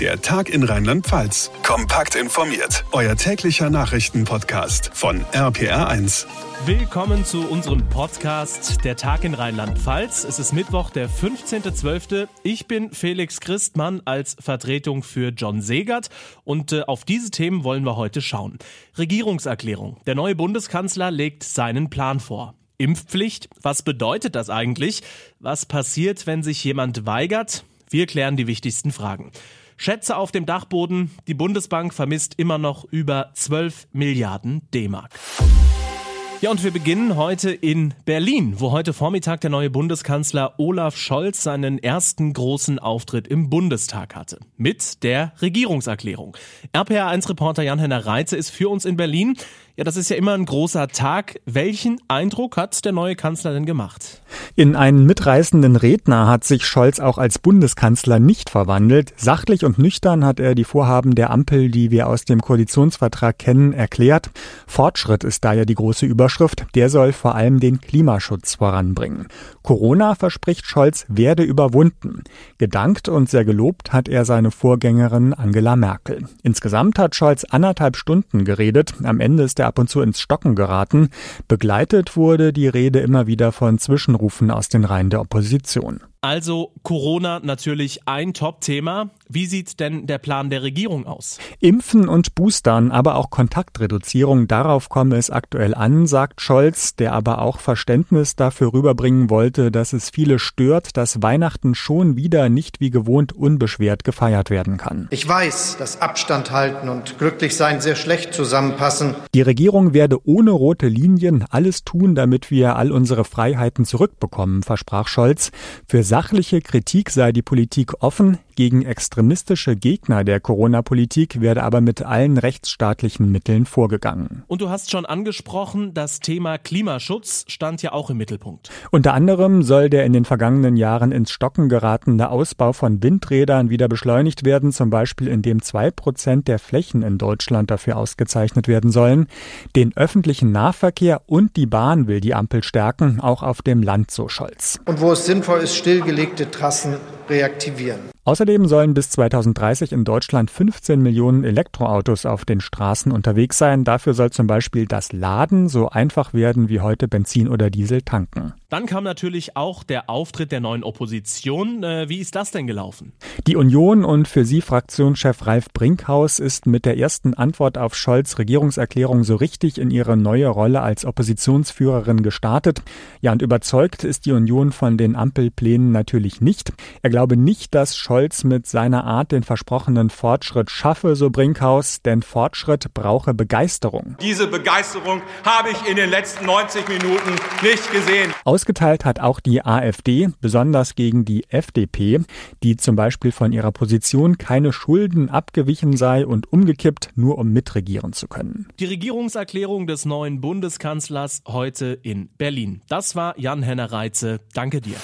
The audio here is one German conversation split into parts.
Der Tag in Rheinland-Pfalz. Kompakt informiert. Euer täglicher Nachrichtenpodcast von RPR1. Willkommen zu unserem Podcast Der Tag in Rheinland-Pfalz. Es ist Mittwoch, der 15.12. Ich bin Felix Christmann als Vertretung für John Segert und äh, auf diese Themen wollen wir heute schauen. Regierungserklärung. Der neue Bundeskanzler legt seinen Plan vor. Impfpflicht? Was bedeutet das eigentlich? Was passiert, wenn sich jemand weigert? Wir klären die wichtigsten Fragen. Schätze auf dem Dachboden, die Bundesbank vermisst immer noch über 12 Milliarden D-Mark. Ja, und wir beginnen heute in Berlin, wo heute Vormittag der neue Bundeskanzler Olaf Scholz seinen ersten großen Auftritt im Bundestag hatte. Mit der Regierungserklärung. RPR1-Reporter Jan-Henner Reitze ist für uns in Berlin. Ja, das ist ja immer ein großer Tag. Welchen Eindruck hat der neue Kanzler denn gemacht? In einen mitreißenden Redner hat sich Scholz auch als Bundeskanzler nicht verwandelt. Sachlich und nüchtern hat er die Vorhaben der Ampel, die wir aus dem Koalitionsvertrag kennen, erklärt. Fortschritt ist da ja die große Überschrift. Der soll vor allem den Klimaschutz voranbringen. Corona, verspricht Scholz, werde überwunden. Gedankt und sehr gelobt hat er seine Vorgängerin Angela Merkel. Insgesamt hat Scholz anderthalb Stunden geredet. Am Ende ist er ab und zu ins Stocken geraten. Begleitet wurde die Rede immer wieder von Zwischenrufen aus den Reihen der Opposition. Also Corona natürlich ein Top-Thema. Wie sieht denn der Plan der Regierung aus? Impfen und Boostern, aber auch Kontaktreduzierung, darauf komme es aktuell an, sagt Scholz, der aber auch Verständnis dafür rüberbringen wollte, dass es viele stört, dass Weihnachten schon wieder nicht wie gewohnt unbeschwert gefeiert werden kann. Ich weiß, dass Abstand halten und glücklich sein sehr schlecht zusammenpassen. Die Regierung werde ohne rote Linien alles tun, damit wir all unsere Freiheiten zurückbekommen, versprach Scholz. Für sachliche Kritik sei die Politik offen, gegen extremistische Gegner der Corona-Politik werde aber mit allen rechtsstaatlichen Mitteln vorgegangen. Und du hast schon angesprochen, das Thema Klimaschutz stand ja auch im Mittelpunkt. Unter anderem soll der in den vergangenen Jahren ins Stocken geratene Ausbau von Windrädern wieder beschleunigt werden, zum Beispiel indem zwei Prozent der Flächen in Deutschland dafür ausgezeichnet werden sollen. Den öffentlichen Nahverkehr und die Bahn will die Ampel stärken, auch auf dem Land, so Scholz. Und wo es sinnvoll ist, stillgelegte Trassen reaktivieren. Außerdem sollen bis 2030 in Deutschland 15 Millionen Elektroautos auf den Straßen unterwegs sein. Dafür soll zum Beispiel das Laden so einfach werden wie heute Benzin oder Diesel tanken. Dann kam natürlich auch der Auftritt der neuen Opposition. Äh, wie ist das denn gelaufen? Die Union und für sie Fraktionschef Ralf Brinkhaus ist mit der ersten Antwort auf Scholz Regierungserklärung so richtig in ihre neue Rolle als Oppositionsführerin gestartet. Ja, und überzeugt ist die Union von den Ampelplänen natürlich nicht. Er glaube nicht, dass Scholz Scholz mit seiner Art den versprochenen Fortschritt schaffe, so Brinkhaus, denn Fortschritt brauche Begeisterung. Diese Begeisterung habe ich in den letzten 90 Minuten nicht gesehen. Ausgeteilt hat auch die AfD, besonders gegen die FDP, die zum Beispiel von ihrer Position keine Schulden abgewichen sei und umgekippt, nur um mitregieren zu können. Die Regierungserklärung des neuen Bundeskanzlers heute in Berlin. Das war Jan-Henner Reitze. Danke dir.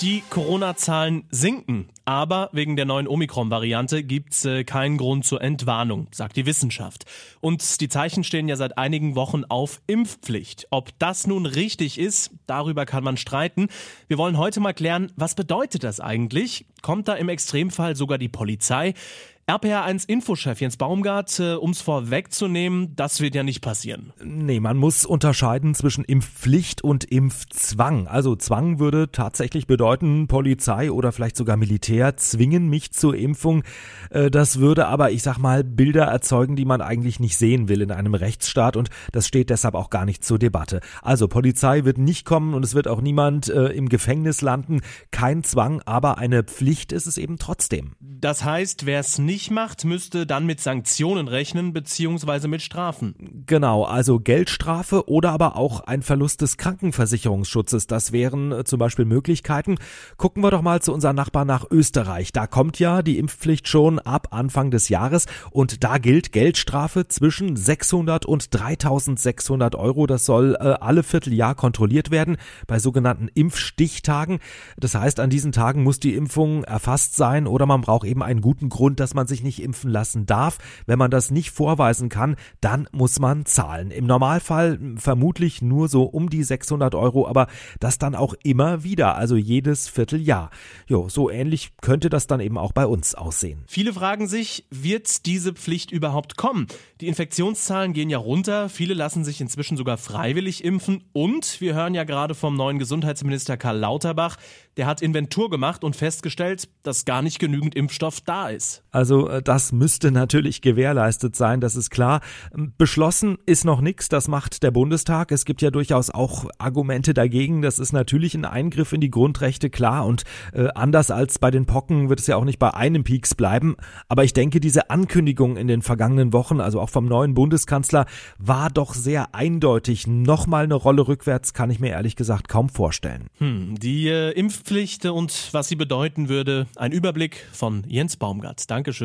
Die Corona-Zahlen sinken, aber wegen der neuen Omikron-Variante gibt's äh, keinen Grund zur Entwarnung, sagt die Wissenschaft. Und die Zeichen stehen ja seit einigen Wochen auf Impfpflicht. Ob das nun richtig ist, darüber kann man streiten. Wir wollen heute mal klären, was bedeutet das eigentlich? Kommt da im Extremfall sogar die Polizei? RPR1 Infochef Jens Baumgart, äh, um es vorwegzunehmen, das wird ja nicht passieren. Nee, man muss unterscheiden zwischen Impfpflicht und Impfzwang. Also Zwang würde tatsächlich bedeuten, Polizei oder vielleicht sogar Militär zwingen mich zur Impfung. Äh, das würde aber, ich sag mal, Bilder erzeugen, die man eigentlich nicht sehen will in einem Rechtsstaat und das steht deshalb auch gar nicht zur Debatte. Also Polizei wird nicht kommen und es wird auch niemand äh, im Gefängnis landen. Kein Zwang, aber eine Pflicht ist es eben trotzdem. Das heißt, wer es nicht nicht macht, müsste dann mit Sanktionen rechnen beziehungsweise mit Strafen. Genau, also Geldstrafe oder aber auch ein Verlust des Krankenversicherungsschutzes. Das wären äh, zum Beispiel Möglichkeiten. Gucken wir doch mal zu unserem Nachbarn nach Österreich. Da kommt ja die Impfpflicht schon ab Anfang des Jahres und da gilt Geldstrafe zwischen 600 und 3600 Euro. Das soll äh, alle Vierteljahr kontrolliert werden bei sogenannten Impfstichtagen. Das heißt, an diesen Tagen muss die Impfung erfasst sein oder man braucht eben einen guten Grund, dass man man sich nicht impfen lassen darf. Wenn man das nicht vorweisen kann, dann muss man zahlen. Im Normalfall vermutlich nur so um die 600 Euro, aber das dann auch immer wieder, also jedes Vierteljahr. Jo, so ähnlich könnte das dann eben auch bei uns aussehen. Viele fragen sich, wird diese Pflicht überhaupt kommen? Die Infektionszahlen gehen ja runter, viele lassen sich inzwischen sogar freiwillig impfen und wir hören ja gerade vom neuen Gesundheitsminister Karl Lauterbach, der hat Inventur gemacht und festgestellt, dass gar nicht genügend Impfstoff da ist. Also äh, das müsste natürlich gewährleistet sein, das ist klar. Beschlossen ist noch nichts, das macht der Bundestag. Es gibt ja durchaus auch Argumente dagegen. Das ist natürlich ein Eingriff in die Grundrechte, klar. Und äh, anders als bei den Pocken wird es ja auch nicht bei einem Peaks bleiben. Aber ich denke, diese Ankündigung in den vergangenen Wochen, also auch vom neuen Bundeskanzler, war doch sehr eindeutig. Nochmal eine Rolle rückwärts kann ich mir ehrlich gesagt kaum vorstellen. Hm, die äh, Impf Impfpflicht und was sie bedeuten würde. Ein Überblick von Jens Baumgart. Dankeschön.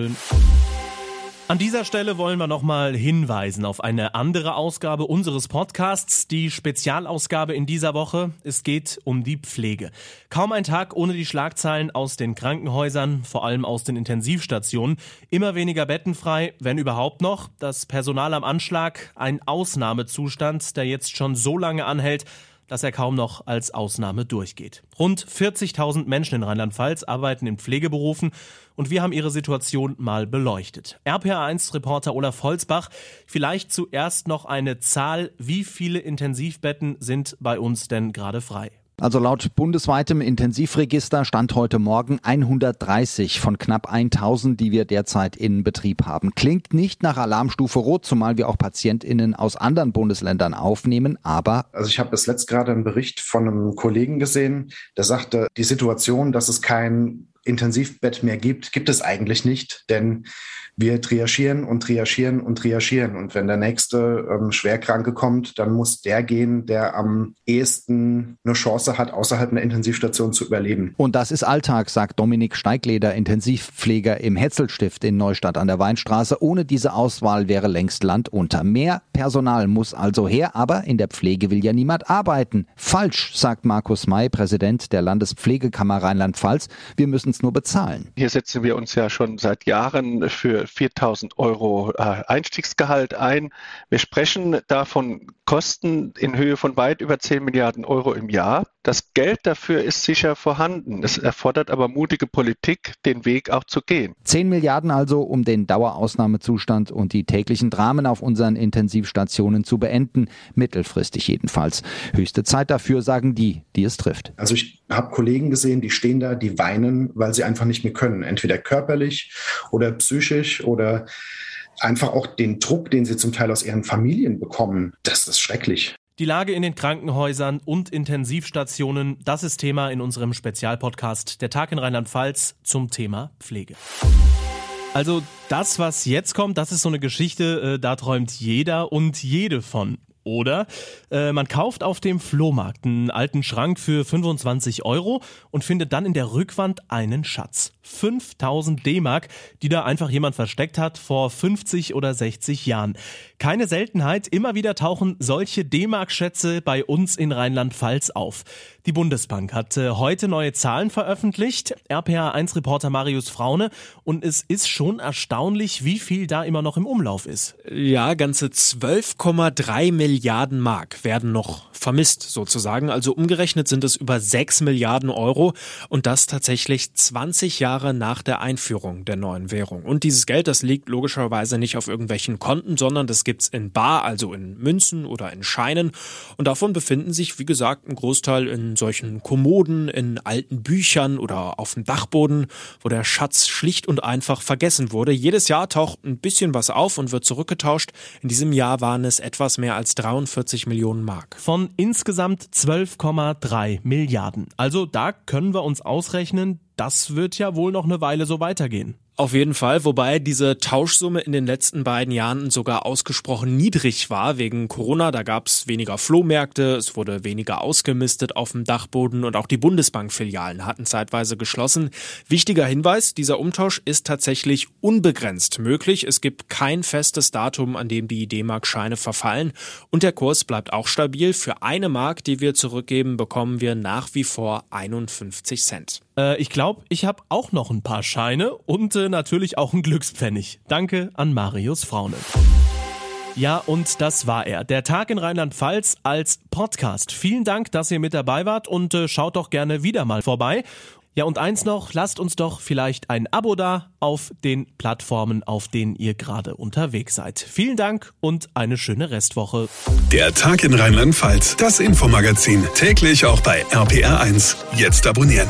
An dieser Stelle wollen wir nochmal hinweisen auf eine andere Ausgabe unseres Podcasts, die Spezialausgabe in dieser Woche. Es geht um die Pflege. Kaum ein Tag ohne die Schlagzeilen aus den Krankenhäusern, vor allem aus den Intensivstationen. Immer weniger Betten frei, wenn überhaupt noch. Das Personal am Anschlag, ein Ausnahmezustand, der jetzt schon so lange anhält, dass er kaum noch als Ausnahme durchgeht. Rund 40.000 Menschen in Rheinland-Pfalz arbeiten in Pflegeberufen und wir haben ihre Situation mal beleuchtet. RPA1-Reporter Olaf Holzbach, vielleicht zuerst noch eine Zahl, wie viele Intensivbetten sind bei uns denn gerade frei? Also laut bundesweitem Intensivregister stand heute Morgen 130 von knapp 1000, die wir derzeit in Betrieb haben. Klingt nicht nach Alarmstufe Rot, zumal wir auch PatientInnen aus anderen Bundesländern aufnehmen, aber. Also ich habe bis letzt gerade einen Bericht von einem Kollegen gesehen, der sagte, die Situation, dass es kein Intensivbett mehr gibt, gibt es eigentlich nicht, denn wir triagieren und triagieren und triagieren. Und wenn der nächste ähm, Schwerkranke kommt, dann muss der gehen, der am ehesten eine Chance hat, außerhalb einer Intensivstation zu überleben. Und das ist Alltag, sagt Dominik Steigleder, Intensivpfleger im Hetzelstift in Neustadt an der Weinstraße. Ohne diese Auswahl wäre längst Land unter. Mehr Personal muss also her, aber in der Pflege will ja niemand arbeiten. Falsch, sagt Markus May, Präsident der Landespflegekammer Rheinland-Pfalz. Wir müssen es nur bezahlen. Hier setzen wir uns ja schon seit Jahren für 4000 Euro äh, Einstiegsgehalt ein. Wir sprechen davon Kosten in Höhe von weit über 10 Milliarden Euro im Jahr. Das Geld dafür ist sicher vorhanden. Es erfordert aber mutige Politik, den Weg auch zu gehen. 10 Milliarden also, um den Dauerausnahmezustand und die täglichen Dramen auf unseren Intensivstationen zu beenden. Mittelfristig jedenfalls. Höchste Zeit dafür, sagen die, die es trifft. Also ich habe Kollegen gesehen, die stehen da, die weinen, weil sie einfach nicht mehr können. Entweder körperlich oder psychisch oder einfach auch den Druck, den sie zum Teil aus ihren Familien bekommen, das ist schrecklich. Die Lage in den Krankenhäusern und Intensivstationen, das ist Thema in unserem Spezialpodcast Der Tag in Rheinland-Pfalz zum Thema Pflege. Also das, was jetzt kommt, das ist so eine Geschichte, äh, da träumt jeder und jede von. Oder äh, man kauft auf dem Flohmarkt einen alten Schrank für 25 Euro und findet dann in der Rückwand einen Schatz. 5000 D-Mark, die da einfach jemand versteckt hat vor 50 oder 60 Jahren. Keine Seltenheit, immer wieder tauchen solche D-Mark-Schätze bei uns in Rheinland-Pfalz auf. Die Bundesbank hat äh, heute neue Zahlen veröffentlicht, RPA1-Reporter Marius Fraune, und es ist schon erstaunlich, wie viel da immer noch im Umlauf ist. Ja, ganze 12,3 Milliarden Mark werden noch vermisst sozusagen. Also umgerechnet sind es über 6 Milliarden Euro und das tatsächlich 20 Jahre nach der Einführung der neuen Währung. Und dieses Geld, das liegt logischerweise nicht auf irgendwelchen Konten, sondern das gibt's in Bar, also in Münzen oder in Scheinen. Und davon befinden sich, wie gesagt, ein Großteil in solchen Kommoden, in alten Büchern oder auf dem Dachboden, wo der Schatz schlicht und einfach vergessen wurde. Jedes Jahr taucht ein bisschen was auf und wird zurückgetauscht. In diesem Jahr waren es etwas mehr als 43 Millionen Mark. Von insgesamt 12,3 Milliarden. Also da können wir uns ausrechnen, das wird ja wohl noch eine Weile so weitergehen. Auf jeden Fall, wobei diese Tauschsumme in den letzten beiden Jahren sogar ausgesprochen niedrig war wegen Corona. Da gab es weniger Flohmärkte, es wurde weniger ausgemistet auf dem Dachboden und auch die Bundesbankfilialen hatten zeitweise geschlossen. Wichtiger Hinweis, dieser Umtausch ist tatsächlich unbegrenzt möglich. Es gibt kein festes Datum, an dem die D-Mark-Scheine verfallen und der Kurs bleibt auch stabil. Für eine Mark, die wir zurückgeben, bekommen wir nach wie vor 51 Cent. Äh, ich glaube, ich habe auch noch ein paar Scheine und äh, natürlich auch ein Glückspfennig. Danke an Marius Fraune. Ja, und das war er. Der Tag in Rheinland-Pfalz als Podcast. Vielen Dank, dass ihr mit dabei wart und äh, schaut doch gerne wieder mal vorbei. Ja, und eins noch, lasst uns doch vielleicht ein Abo da auf den Plattformen, auf denen ihr gerade unterwegs seid. Vielen Dank und eine schöne Restwoche. Der Tag in Rheinland-Pfalz, das Infomagazin, täglich auch bei RPR1. Jetzt abonnieren.